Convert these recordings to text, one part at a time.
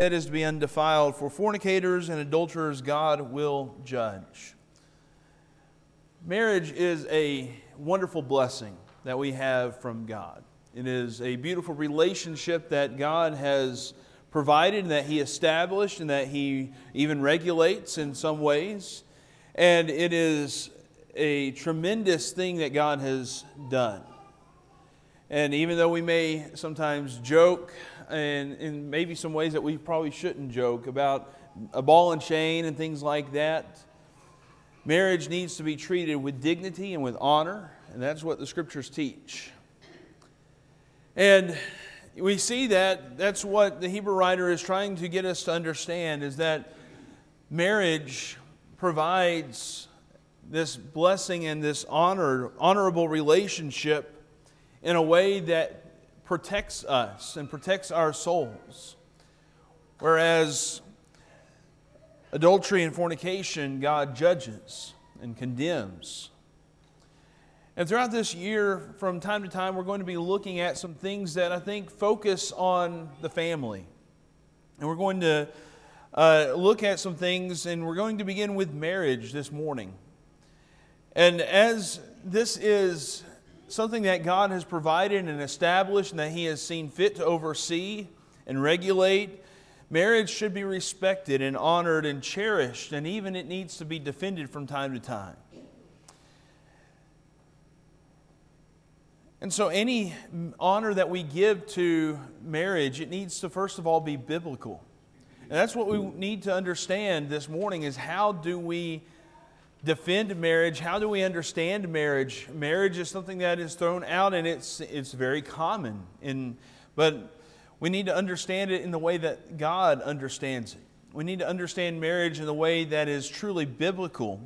dead is to be undefiled, for fornicators and adulterers God will judge. Marriage is a wonderful blessing that we have from God. It is a beautiful relationship that God has provided, that He established, and that He even regulates in some ways. And it is a tremendous thing that God has done. And even though we may sometimes joke, and in maybe some ways that we probably shouldn't joke about a ball and chain and things like that, marriage needs to be treated with dignity and with honor, and that's what the scriptures teach. And we see that that's what the Hebrew writer is trying to get us to understand is that marriage provides this blessing and this honor, honorable relationship in a way that protects us and protects our souls. Whereas adultery and fornication, God judges and condemns. And throughout this year, from time to time, we're going to be looking at some things that I think focus on the family. And we're going to uh, look at some things, and we're going to begin with marriage this morning. And as this is something that God has provided and established and that He has seen fit to oversee and regulate. Marriage should be respected and honored and cherished, and even it needs to be defended from time to time. And so, any honor that we give to marriage, it needs to first of all be biblical. And that's what we need to understand this morning is how do we defend marriage? How do we understand marriage? Marriage is something that is thrown out and it's, it's very common. In, but we need to understand it in the way that God understands it. We need to understand marriage in the way that is truly biblical,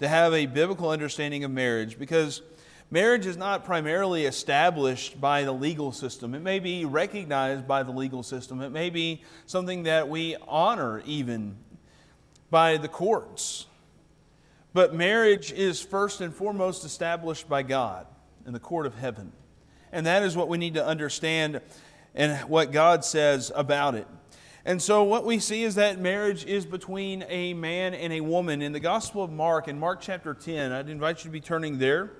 to have a biblical understanding of marriage, because marriage is not primarily established by the legal system. It may be recognized by the legal system, it may be something that we honor even by the courts. But marriage is first and foremost established by God in the court of heaven. And that is what we need to understand and what God says about it. And so, what we see is that marriage is between a man and a woman. In the Gospel of Mark, in Mark chapter 10, I'd invite you to be turning there.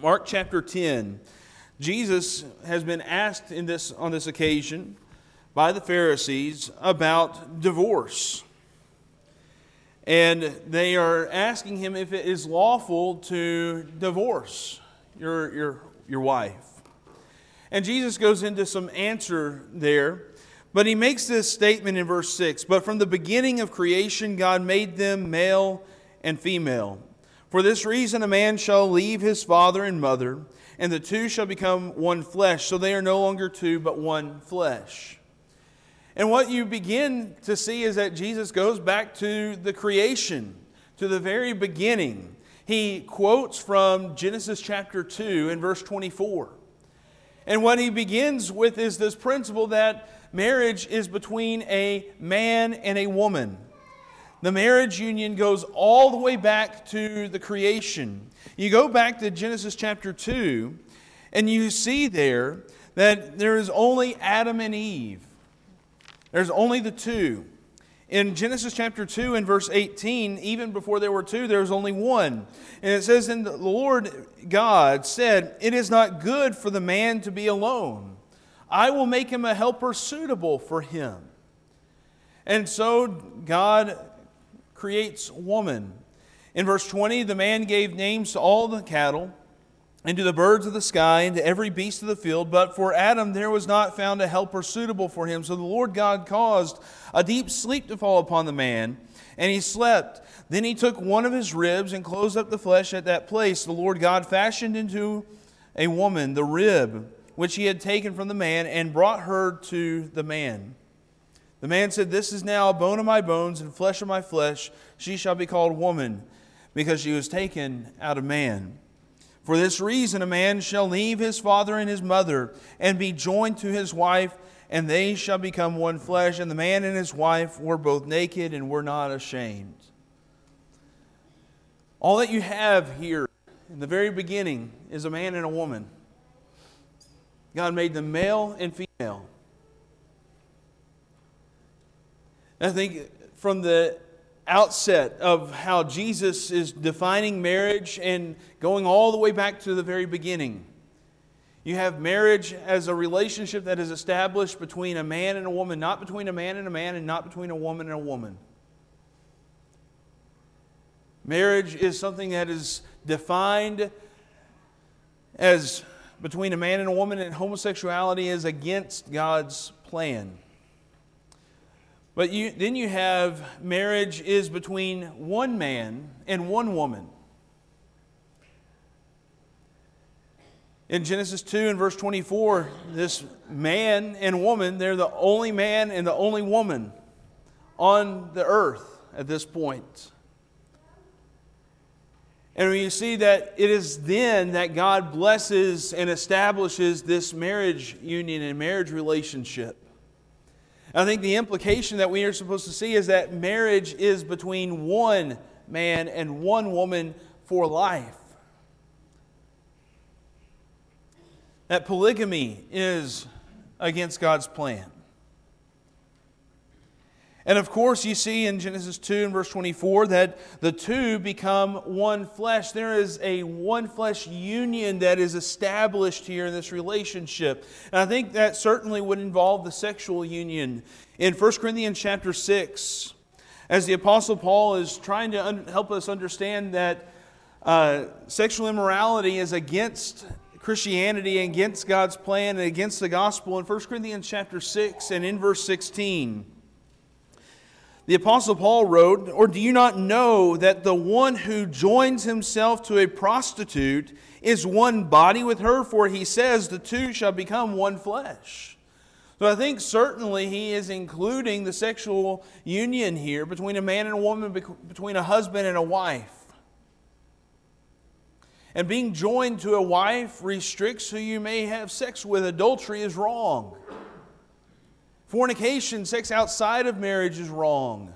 Mark chapter 10. Jesus has been asked in this, on this occasion by the Pharisees about divorce. And they are asking him if it is lawful to divorce your, your, your wife. And Jesus goes into some answer there. But he makes this statement in verse 6 But from the beginning of creation, God made them male and female. For this reason, a man shall leave his father and mother, and the two shall become one flesh. So they are no longer two, but one flesh. And what you begin to see is that Jesus goes back to the creation, to the very beginning. He quotes from Genesis chapter 2 and verse 24. And what he begins with is this principle that marriage is between a man and a woman. The marriage union goes all the way back to the creation. You go back to Genesis chapter 2, and you see there that there is only Adam and Eve. There's only the two. In Genesis chapter 2 and verse 18, even before there were two, there was only one. And it says, And the Lord God said, It is not good for the man to be alone. I will make him a helper suitable for him. And so God creates woman. In verse 20, the man gave names to all the cattle and to the birds of the sky, and to every beast of the field. But for Adam there was not found a helper suitable for him. So the Lord God caused a deep sleep to fall upon the man, and he slept. Then he took one of his ribs and closed up the flesh at that place. The Lord God fashioned into a woman the rib which he had taken from the man, and brought her to the man. The man said, This is now a bone of my bones and flesh of my flesh. She shall be called woman, because she was taken out of man. For this reason, a man shall leave his father and his mother and be joined to his wife, and they shall become one flesh. And the man and his wife were both naked and were not ashamed. All that you have here in the very beginning is a man and a woman. God made them male and female. I think from the outset of how Jesus is defining marriage and going all the way back to the very beginning. You have marriage as a relationship that is established between a man and a woman, not between a man and a man, and not between a woman and a woman. Marriage is something that is defined as between a man and a woman, and homosexuality is against God's plan. But you, then you have marriage is between one man and one woman. In Genesis 2 and verse 24, this man and woman, they're the only man and the only woman on the earth at this point. And when you see that it is then that God blesses and establishes this marriage union and marriage relationship. I think the implication that we are supposed to see is that marriage is between one man and one woman for life. That polygamy is against God's plan. And of course, you see in Genesis 2 and verse 24 that the two become one flesh. There is a one flesh union that is established here in this relationship. And I think that certainly would involve the sexual union. In 1 Corinthians chapter 6, as the Apostle Paul is trying to un- help us understand that uh, sexual immorality is against Christianity, against God's plan, and against the gospel, in 1 Corinthians chapter 6 and in verse 16. The Apostle Paul wrote, Or do you not know that the one who joins himself to a prostitute is one body with her? For he says, The two shall become one flesh. So I think certainly he is including the sexual union here between a man and a woman, between a husband and a wife. And being joined to a wife restricts who you may have sex with. Adultery is wrong. Fornication, sex outside of marriage, is wrong.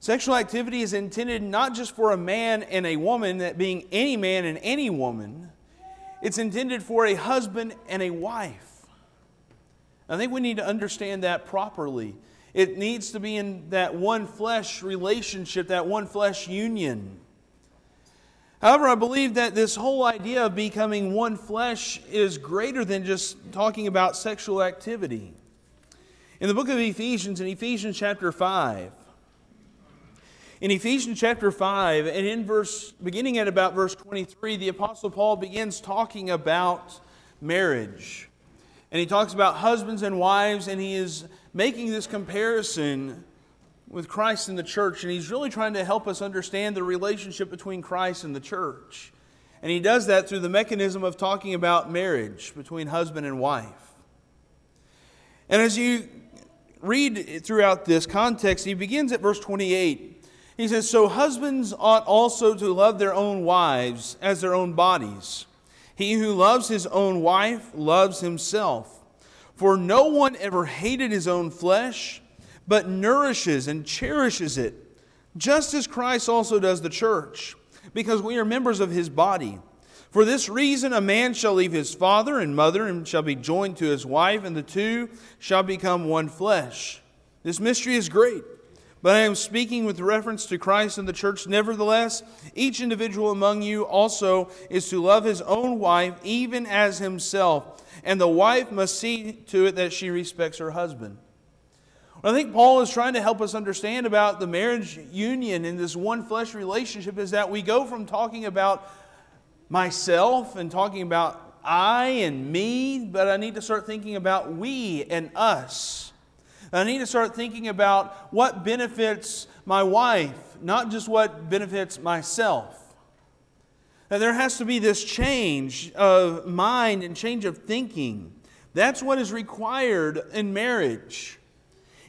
Sexual activity is intended not just for a man and a woman, that being any man and any woman, it's intended for a husband and a wife. I think we need to understand that properly. It needs to be in that one flesh relationship, that one flesh union. However, I believe that this whole idea of becoming one flesh is greater than just talking about sexual activity. In the book of Ephesians, in Ephesians chapter 5, in Ephesians chapter 5, and in verse, beginning at about verse 23, the Apostle Paul begins talking about marriage. And he talks about husbands and wives, and he is making this comparison with Christ and the church, and he's really trying to help us understand the relationship between Christ and the church. And he does that through the mechanism of talking about marriage between husband and wife. And as you read throughout this context, he begins at verse 28. He says, So husbands ought also to love their own wives as their own bodies. He who loves his own wife loves himself. For no one ever hated his own flesh but nourishes and cherishes it, just as Christ also does the church, because we are members of his body. For this reason, a man shall leave his father and mother and shall be joined to his wife, and the two shall become one flesh. This mystery is great, but I am speaking with reference to Christ and the church. Nevertheless, each individual among you also is to love his own wife even as himself, and the wife must see to it that she respects her husband. I think Paul is trying to help us understand about the marriage union in this one flesh relationship is that we go from talking about myself and talking about I and me, but I need to start thinking about we and us. I need to start thinking about what benefits my wife, not just what benefits myself. And there has to be this change of mind and change of thinking. That's what is required in marriage.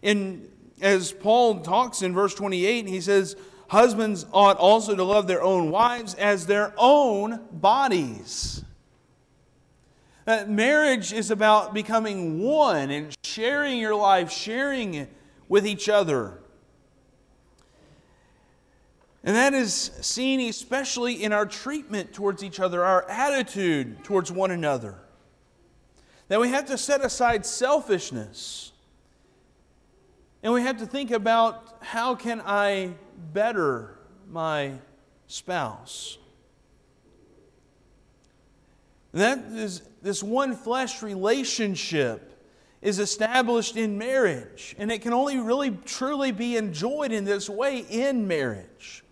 And as Paul talks in verse 28, he says, Husbands ought also to love their own wives as their own bodies. That marriage is about becoming one and sharing your life, sharing with each other. And that is seen especially in our treatment towards each other, our attitude towards one another. That we have to set aside selfishness And we have to think about how can I better my spouse? That is this one flesh relationship is established in marriage, and it can only really truly be enjoyed in this way in marriage.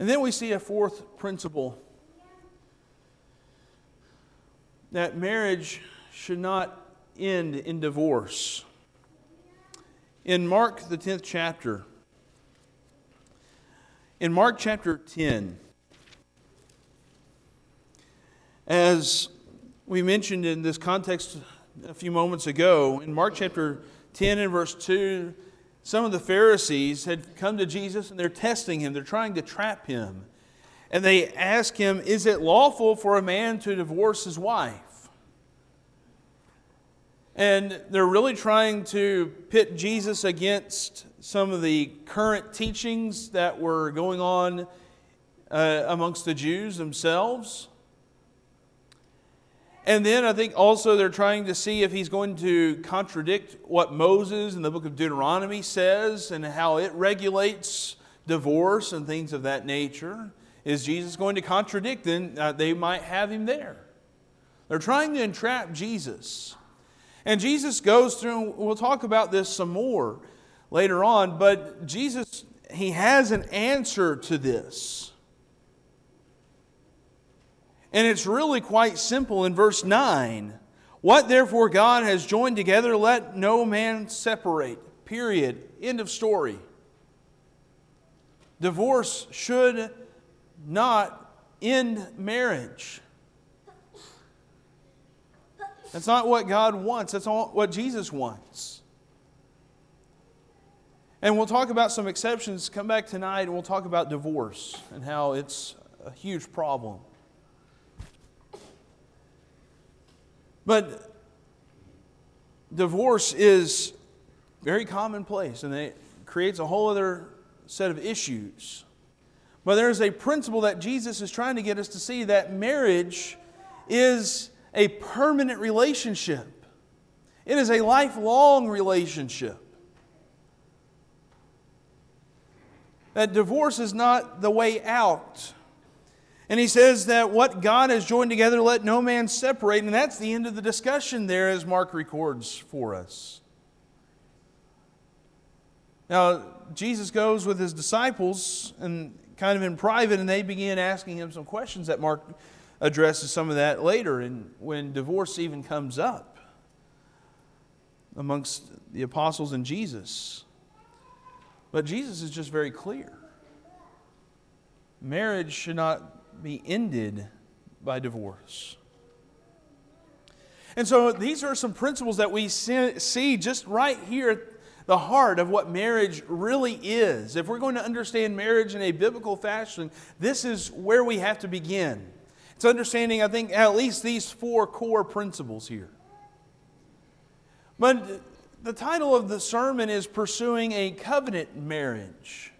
And then we see a fourth principle that marriage should not end in divorce. In Mark, the 10th chapter, in Mark chapter 10, as we mentioned in this context a few moments ago, in Mark chapter 10 and verse 2, some of the Pharisees had come to Jesus and they're testing him, they're trying to trap him. And they ask him, Is it lawful for a man to divorce his wife? And they're really trying to pit Jesus against some of the current teachings that were going on uh, amongst the Jews themselves. And then I think also they're trying to see if he's going to contradict what Moses in the book of Deuteronomy says and how it regulates divorce and things of that nature. Is Jesus going to contradict? Then uh, they might have him there. They're trying to entrap Jesus. And Jesus goes through, and we'll talk about this some more later on, but Jesus, he has an answer to this. And it's really quite simple in verse 9. What therefore God has joined together, let no man separate. Period. End of story. Divorce should not end marriage. That's not what God wants. That's not what Jesus wants. And we'll talk about some exceptions. Come back tonight and we'll talk about divorce and how it's a huge problem. But divorce is very commonplace and it creates a whole other set of issues. But there's a principle that Jesus is trying to get us to see that marriage is a permanent relationship, it is a lifelong relationship. That divorce is not the way out. And he says that what God has joined together, let no man separate. And that's the end of the discussion there, as Mark records for us. Now, Jesus goes with his disciples and kind of in private, and they begin asking him some questions that Mark addresses some of that later and when divorce even comes up amongst the apostles and Jesus. But Jesus is just very clear. Marriage should not be ended by divorce. And so these are some principles that we see just right here at the heart of what marriage really is. If we're going to understand marriage in a biblical fashion, this is where we have to begin. It's understanding, I think, at least these four core principles here. But the title of the sermon is Pursuing a Covenant Marriage.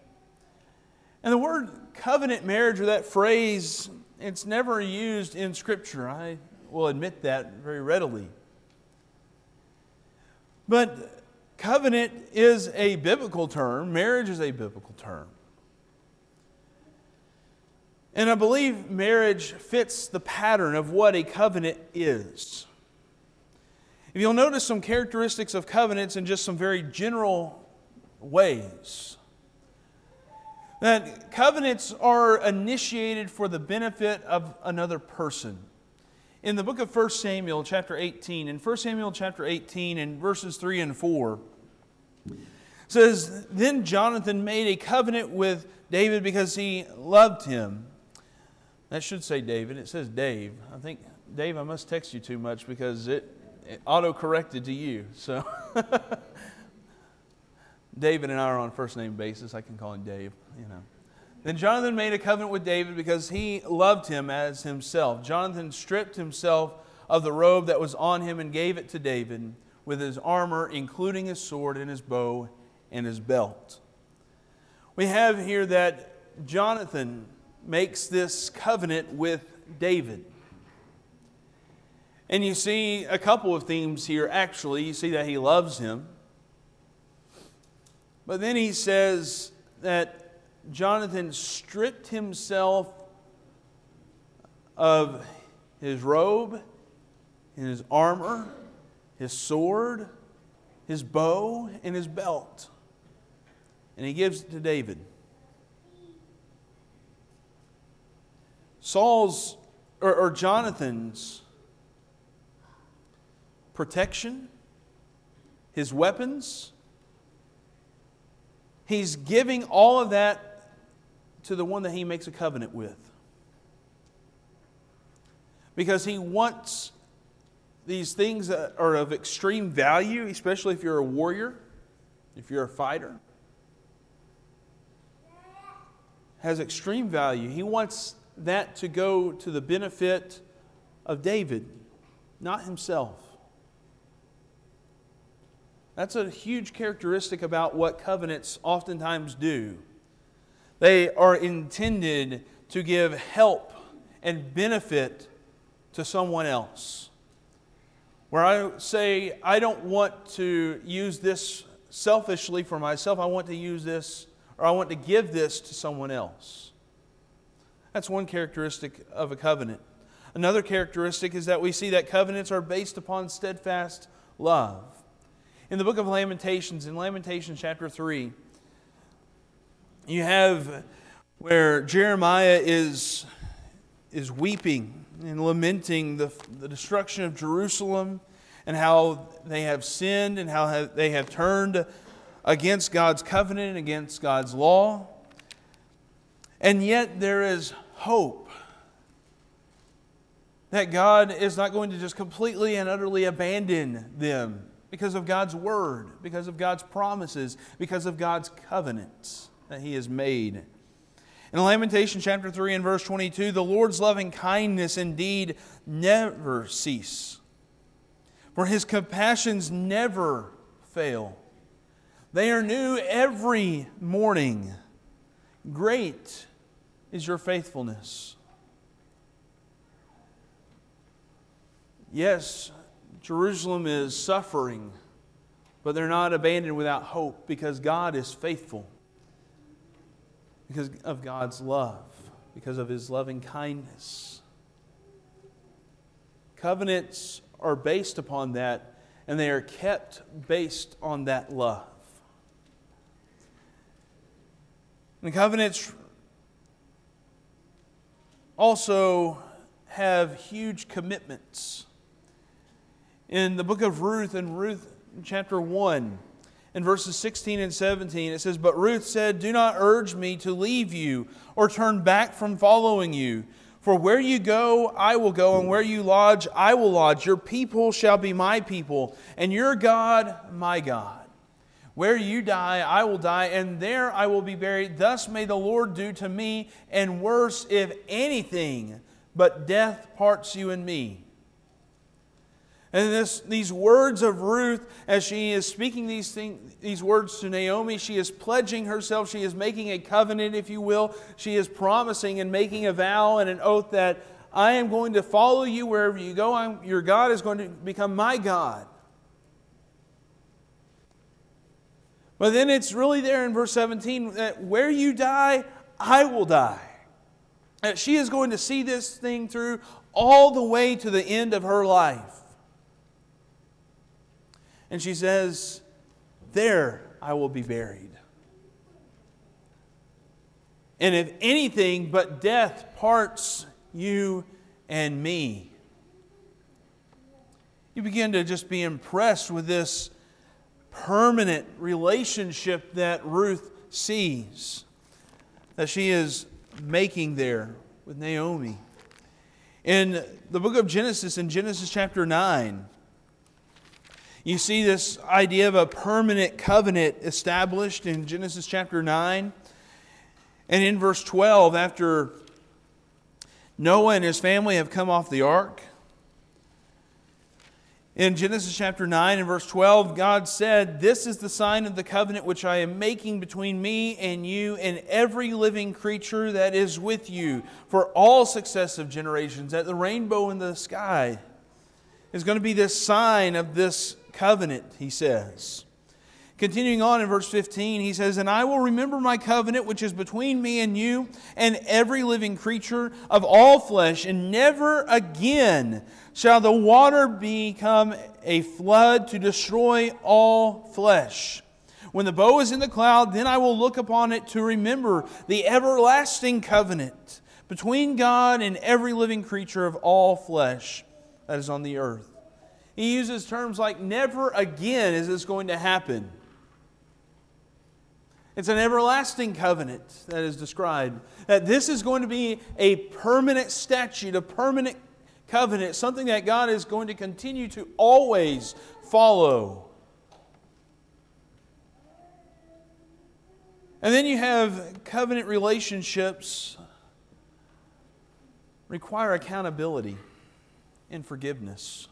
And the word covenant marriage, or that phrase, it's never used in Scripture. I will admit that very readily. But covenant is a biblical term, marriage is a biblical term. And I believe marriage fits the pattern of what a covenant is. If you'll notice some characteristics of covenants in just some very general ways, that covenants are initiated for the benefit of another person. In the book of 1 Samuel, chapter 18, in 1 Samuel, chapter 18, in verses 3 and 4, says, Then Jonathan made a covenant with David because he loved him. That should say David. It says Dave. I think, Dave, I must text you too much because it, it auto corrected to you. So, David and I are on first name basis. I can call him Dave, you know. Then Jonathan made a covenant with David because he loved him as himself. Jonathan stripped himself of the robe that was on him and gave it to David with his armor, including his sword and his bow and his belt. We have here that Jonathan makes this covenant with David. And you see a couple of themes here, actually. You see that he loves him. But then he says that Jonathan stripped himself of his robe and his armor, his sword, his bow, and his belt. And he gives it to David. Saul's or, or Jonathan's protection, his weapons, he's giving all of that to the one that he makes a covenant with. Because he wants these things that are of extreme value, especially if you're a warrior, if you're a fighter, has extreme value. He wants that to go to the benefit of David, not himself. That's a huge characteristic about what covenants oftentimes do. They are intended to give help and benefit to someone else. Where I say, I don't want to use this selfishly for myself, I want to use this or I want to give this to someone else. That's one characteristic of a covenant. Another characteristic is that we see that covenants are based upon steadfast love. In the book of Lamentations, in Lamentations chapter 3, you have where Jeremiah is, is weeping and lamenting the, the destruction of Jerusalem and how they have sinned and how they have turned against God's covenant, and against God's law. And yet there is hope that God is not going to just completely and utterly abandon them because of God's word, because of God's promises, because of God's covenants that He has made. In Lamentation chapter 3 and verse 22, the Lord's loving kindness indeed never cease, for His compassions never fail. They are new every morning. Great is your faithfulness. Yes, Jerusalem is suffering, but they're not abandoned without hope because God is faithful, because of God's love, because of His loving kindness. Covenants are based upon that, and they are kept based on that love. And covenants also have huge commitments. In the book of Ruth, in Ruth chapter 1, in verses 16 and 17, it says, But Ruth said, Do not urge me to leave you or turn back from following you. For where you go, I will go, and where you lodge, I will lodge. Your people shall be my people, and your God, my God. Where you die, I will die, and there I will be buried. Thus may the Lord do to me, and worse, if anything but death parts you and me. And this, these words of Ruth, as she is speaking these, thing, these words to Naomi, she is pledging herself. She is making a covenant, if you will. She is promising and making a vow and an oath that I am going to follow you wherever you go. I'm, your God is going to become my God. But then it's really there in verse 17 that where you die, I will die. That she is going to see this thing through all the way to the end of her life. And she says, There I will be buried. And if anything but death parts you and me, you begin to just be impressed with this permanent relationship that Ruth sees, that she is making there with Naomi. In the book of Genesis, in Genesis chapter 9, you see this idea of a permanent covenant established in Genesis chapter 9. And in verse 12, after Noah and his family have come off the ark, in Genesis chapter 9 and verse 12, God said, This is the sign of the covenant which I am making between me and you and every living creature that is with you for all successive generations, that the rainbow in the sky. is going to be this sign of this covenant, he says. Continuing on in verse 15, he says, And I will remember my covenant which is between me and you and every living creature of all flesh, and never again shall the water become a flood to destroy all flesh. When the bow is in the cloud, then I will look upon it to remember the everlasting covenant between God and every living creature of all flesh that is on the earth. He uses terms like, never again is this going to happen. It's an everlasting covenant that is described. That this is going to be a permanent statute, a permanent covenant, something that God is going to continue to always follow. And then you have covenant relationships require accountability and forgiveness.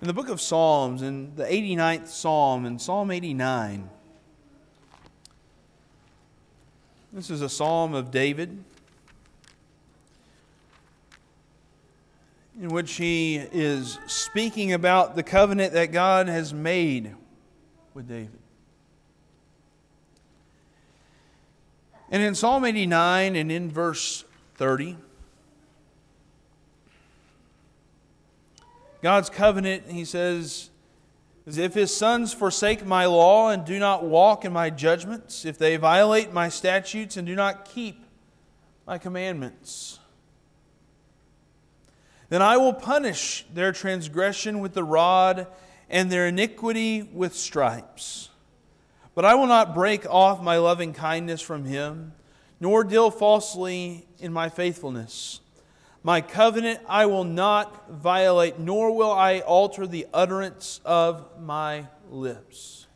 In the book of Psalms, in the 89th Psalm, in Psalm 89, this is a psalm of David in which he is speaking about the covenant that God has made with David. And in Psalm 89 and in verse 30, God's covenant, he says, if his sons forsake my law and do not walk in my judgments, if they violate my statutes and do not keep my commandments, then I will punish their transgression with the rod and their iniquity with stripes. But I will not break off my loving kindness from him, nor deal falsely in my faithfulness. My covenant I will not violate, nor will I alter the utterance of my lips.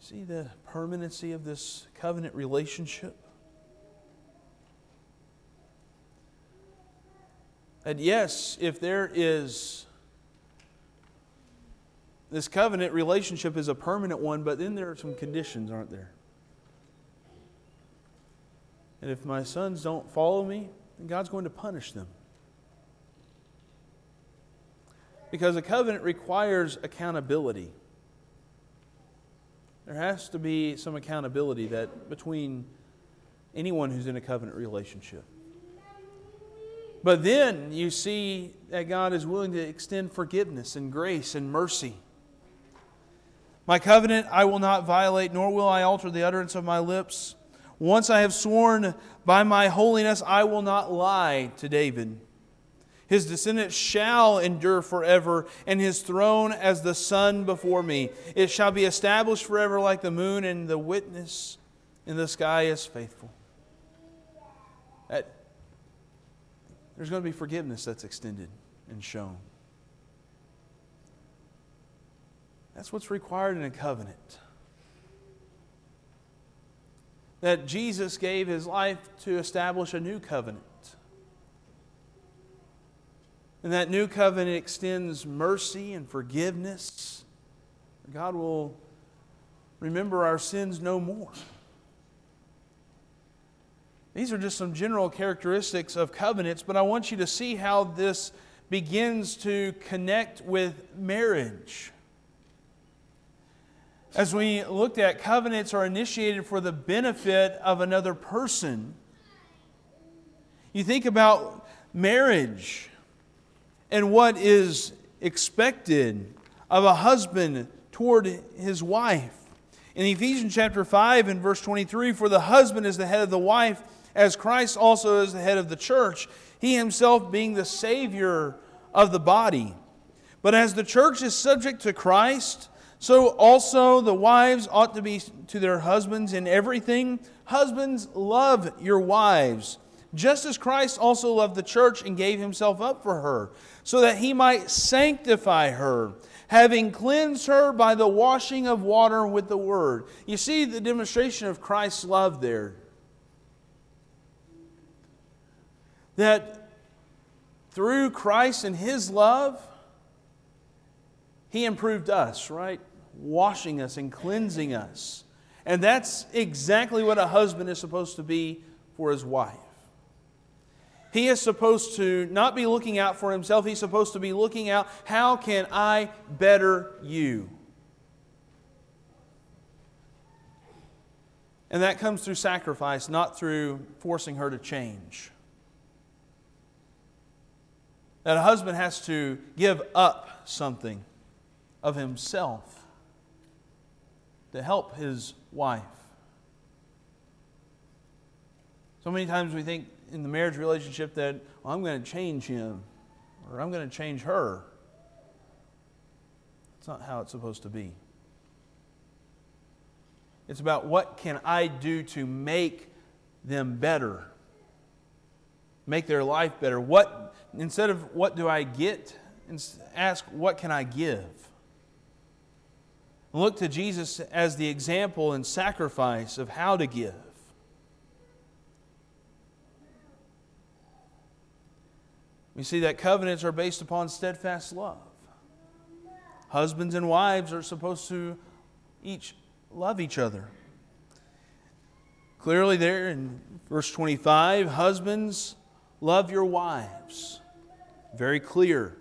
See the permanency of this covenant relationship? And yes, if there is this covenant relationship is a permanent one, but then there are some conditions, aren't there? And if my sons don't follow me, then God's going to punish them. Because a covenant requires accountability. There has to be some accountability that between anyone who's in a covenant relationship. But then you see that God is willing to extend forgiveness and grace and mercy. My covenant I will not violate, nor will I alter the utterance of my lips. Once I have sworn by my holiness, I will not lie to David. His descendants shall endure forever, and his throne as the sun before me. It shall be established forever like the moon, and the witness in the sky is faithful. That, there's going to be forgiveness that's extended and shown. That's what's required in a covenant. That Jesus gave his life to establish a new covenant. And that new covenant extends mercy and forgiveness. God will remember our sins no more. These are just some general characteristics of covenants, but I want you to see how this begins to connect with marriage. As we looked at, covenants are initiated for the benefit of another person. You think about marriage and what is expected of a husband toward his wife. In Ephesians chapter 5 and verse 23, for the husband is the head of the wife, as Christ also is the head of the church, he himself being the Savior of the body. But as the church is subject to Christ, so also the wives ought to be to their husbands in everything. Husbands, love your wives, just as Christ also loved the church and gave himself up for her, so that he might sanctify her, having cleansed her by the washing of water with the word. You see the demonstration of Christ's love there. That through Christ and his love, he improved us, right? Washing us and cleansing us. And that's exactly what a husband is supposed to be for his wife. He is supposed to not be looking out for himself, he's supposed to be looking out how can I better you? And that comes through sacrifice, not through forcing her to change. That a husband has to give up something of himself to help his wife. So many times we think in the marriage relationship that well, I'm going to change him or I'm going to change her. It's not how it's supposed to be. It's about what can I do to make them better, make their life better. What instead of what do I get, ask what can I give. Look to Jesus as the example and sacrifice of how to give. We see that covenants are based upon steadfast love. Husbands and wives are supposed to each love each other. Clearly, there in verse 25, husbands, love your wives. Very clear.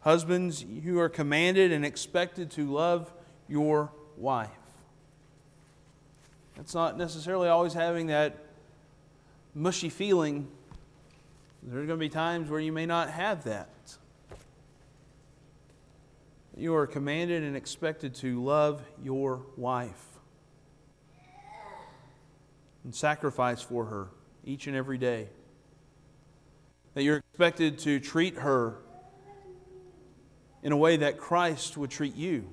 Husbands, you are commanded and expected to love your wife. It's not necessarily always having that mushy feeling there are going to be times where you may not have that. You are commanded and expected to love your wife and sacrifice for her each and every day. That you're expected to treat her in a way that Christ would treat you.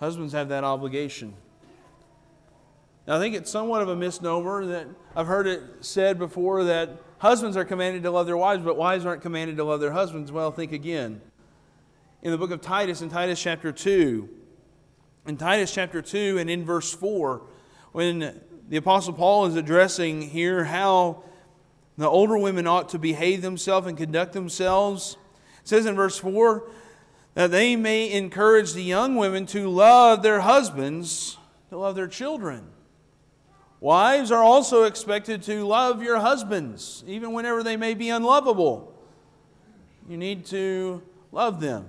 Husbands have that obligation. Now, I think it's somewhat of a misnomer that I've heard it said before that husbands are commanded to love their wives, but wives aren't commanded to love their husbands. Well, think again. In the book of Titus, in Titus chapter 2, in Titus chapter 2 and in verse 4, when the Apostle Paul is addressing here how the older women ought to behave themselves and conduct themselves, it says in verse 4 that they may encourage the young women to love their husbands, to love their children. Wives are also expected to love your husbands, even whenever they may be unlovable. You need to love them.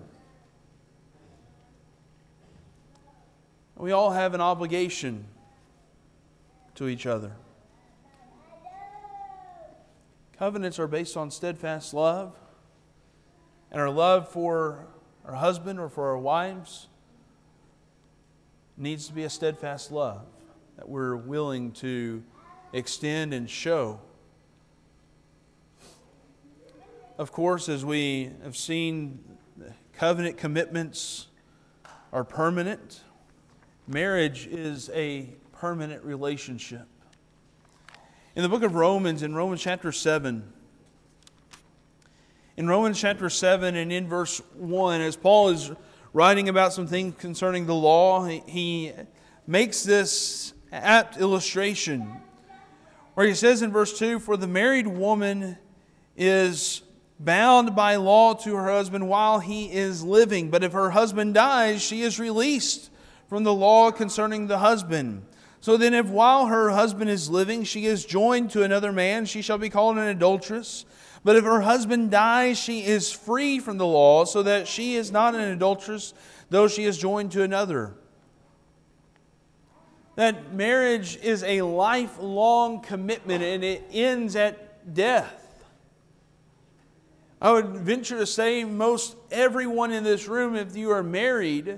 We all have an obligation to each other. Covenants are based on steadfast love, and our love for our husband or for our wives needs to be a steadfast love that we're willing to extend and show. Of course, as we have seen, covenant commitments are permanent. Marriage is a permanent relationship. In the book of Romans, in Romans chapter 7, in Romans chapter 7 and in verse 1, as Paul is writing about some things concerning the law, he makes this apt illustration where he says in verse 2 For the married woman is bound by law to her husband while he is living, but if her husband dies, she is released from the law concerning the husband. So then, if while her husband is living, she is joined to another man, she shall be called an adulteress. But if her husband dies, she is free from the law, so that she is not an adulteress, though she is joined to another that marriage is a lifelong commitment and it ends at death. I would venture to say most everyone in this room, if you are married,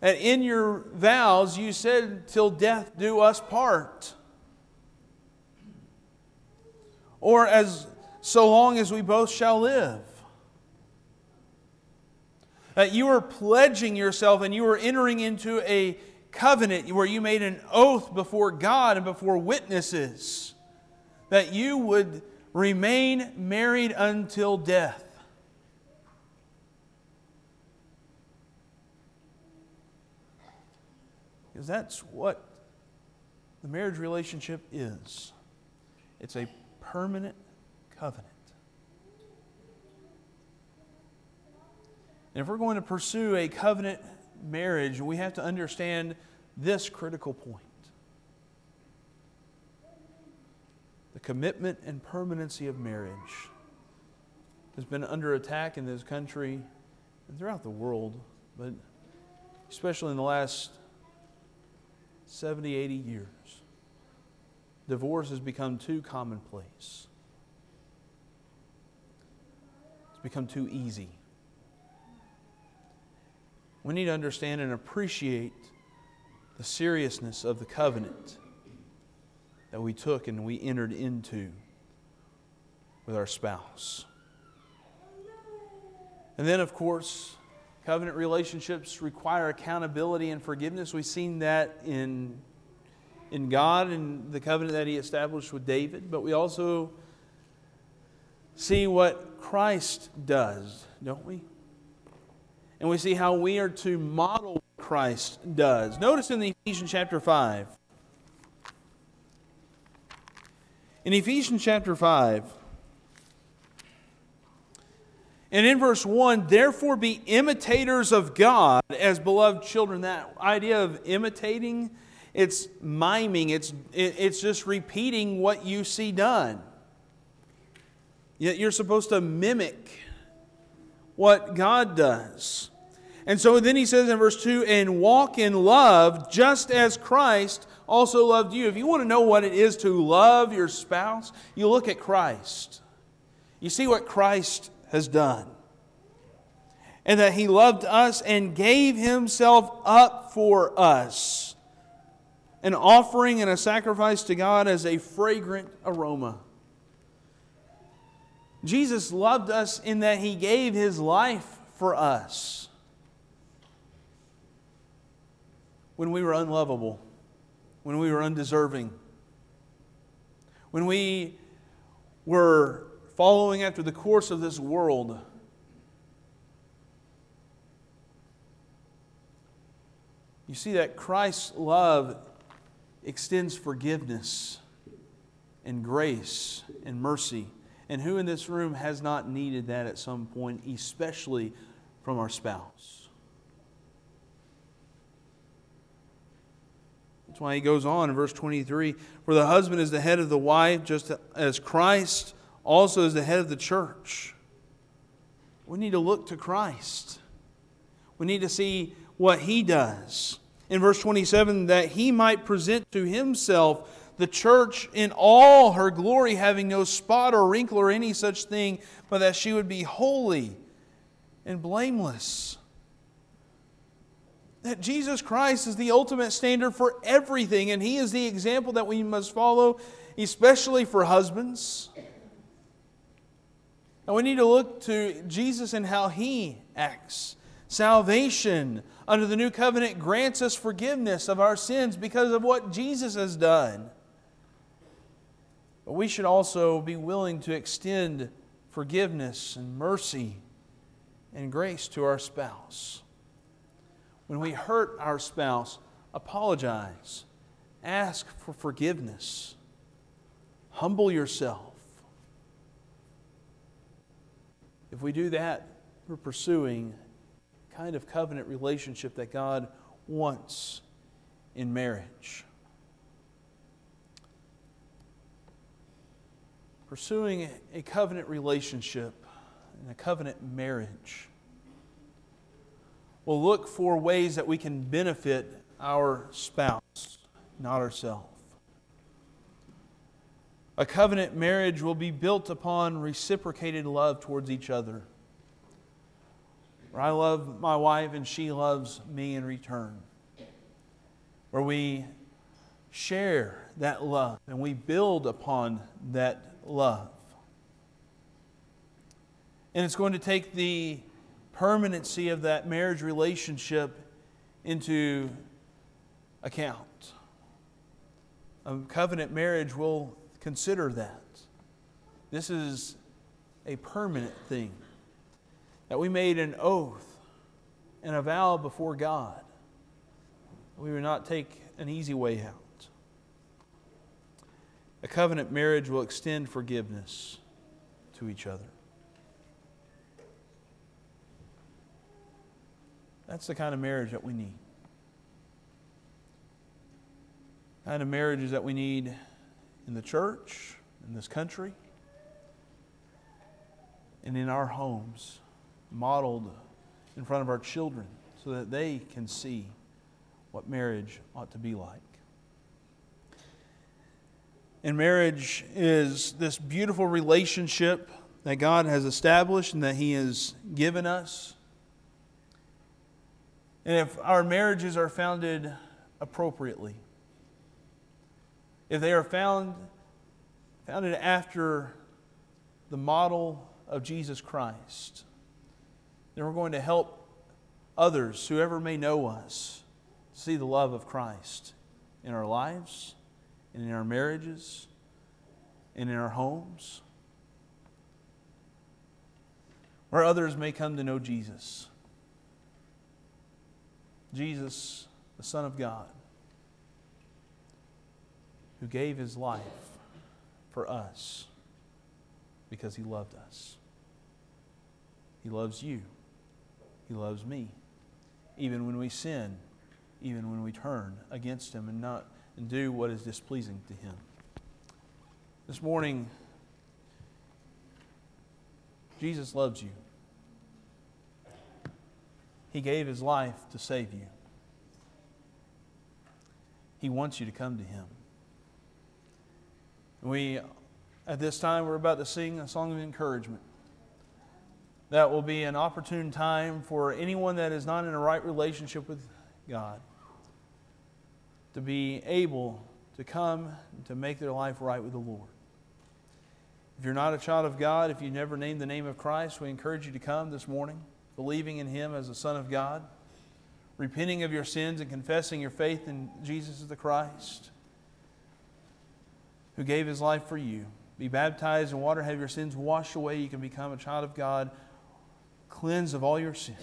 that in your vows you said, Till death do us part. Or as so long as we both shall live. That you are pledging yourself and you are entering into a covenant where you made an oath before God and before witnesses that you would remain married until death. Because that's what the marriage relationship is it's a permanent covenant. And if we're going to pursue a covenant marriage, we have to understand this critical point the commitment and permanency of marriage has been under attack in this country and throughout the world, but especially in the last 70, 80 years. Divorce has become too commonplace. It's become too easy. We need to understand and appreciate the seriousness of the covenant that we took and we entered into with our spouse. And then, of course, covenant relationships require accountability and forgiveness. We've seen that in, in God and the covenant that He established with David, but we also see what Christ does, don't we? And we see how we are to model what Christ does. Notice in the Ephesians chapter 5. In Ephesians chapter 5, and in verse 1, therefore be imitators of God as beloved children. That idea of imitating, it's miming, it's, it's just repeating what you see done. Yet you're supposed to mimic what God does. And so then he says in verse 2 and walk in love just as Christ also loved you. If you want to know what it is to love your spouse, you look at Christ. You see what Christ has done. And that he loved us and gave himself up for us, an offering and a sacrifice to God as a fragrant aroma. Jesus loved us in that he gave his life for us when we were unlovable, when we were undeserving, when we were following after the course of this world. You see that Christ's love extends forgiveness and grace and mercy. And who in this room has not needed that at some point, especially from our spouse? That's why he goes on in verse 23 For the husband is the head of the wife, just as Christ also is the head of the church. We need to look to Christ. We need to see what he does. In verse 27, that he might present to himself the church in all her glory, having no spot or wrinkle or any such thing, but that she would be holy and blameless. That Jesus Christ is the ultimate standard for everything, and He is the example that we must follow, especially for husbands. And we need to look to Jesus and how He acts. Salvation under the new covenant grants us forgiveness of our sins because of what Jesus has done. But we should also be willing to extend forgiveness and mercy and grace to our spouse. When we hurt our spouse, apologize, ask for forgiveness, humble yourself. If we do that, we're pursuing kind of covenant relationship that God wants in marriage. pursuing a covenant relationship and a covenant marriage will look for ways that we can benefit our spouse, not ourselves. A covenant marriage will be built upon reciprocated love towards each other. Where I love my wife and she loves me in return. Where we share that love and we build upon that love. And it's going to take the permanency of that marriage relationship into account. A covenant marriage will consider that. This is a permanent thing. That we made an oath and a vow before God. We would not take an easy way out. A covenant marriage will extend forgiveness to each other. That's the kind of marriage that we need. kind of marriages that we need in the church, in this country, and in our homes, modeled in front of our children so that they can see what marriage ought to be like. And marriage is this beautiful relationship that God has established and that He has given us. And if our marriages are founded appropriately, if they are found, founded after the model of Jesus Christ, then we're going to help others, whoever may know us, see the love of Christ in our lives and in our marriages and in our homes, where others may come to know Jesus. Jesus, the Son of God, who gave his life for us because he loved us. He loves you. He loves me. Even when we sin, even when we turn against him and not and do what is displeasing to him. This morning, Jesus loves you. He gave his life to save you. He wants you to come to him. We, at this time, we're about to sing a song of encouragement. That will be an opportune time for anyone that is not in a right relationship with God to be able to come to make their life right with the Lord. If you're not a child of God, if you never named the name of Christ, we encourage you to come this morning, believing in Him as the Son of God, repenting of your sins and confessing your faith in Jesus the Christ who gave his life for you. Be baptized in water, have your sins washed away. You can become a child of God, cleansed of all your sin,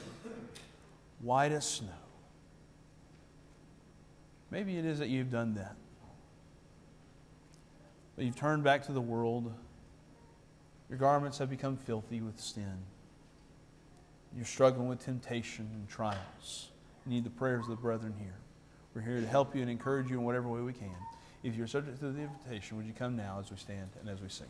white as snow. Maybe it is that you've done that. But you've turned back to the world. Your garments have become filthy with sin. You're struggling with temptation and trials. You need the prayers of the brethren here. We're here to help you and encourage you in whatever way we can. If you're subject to the invitation, would you come now as we stand and as we sing?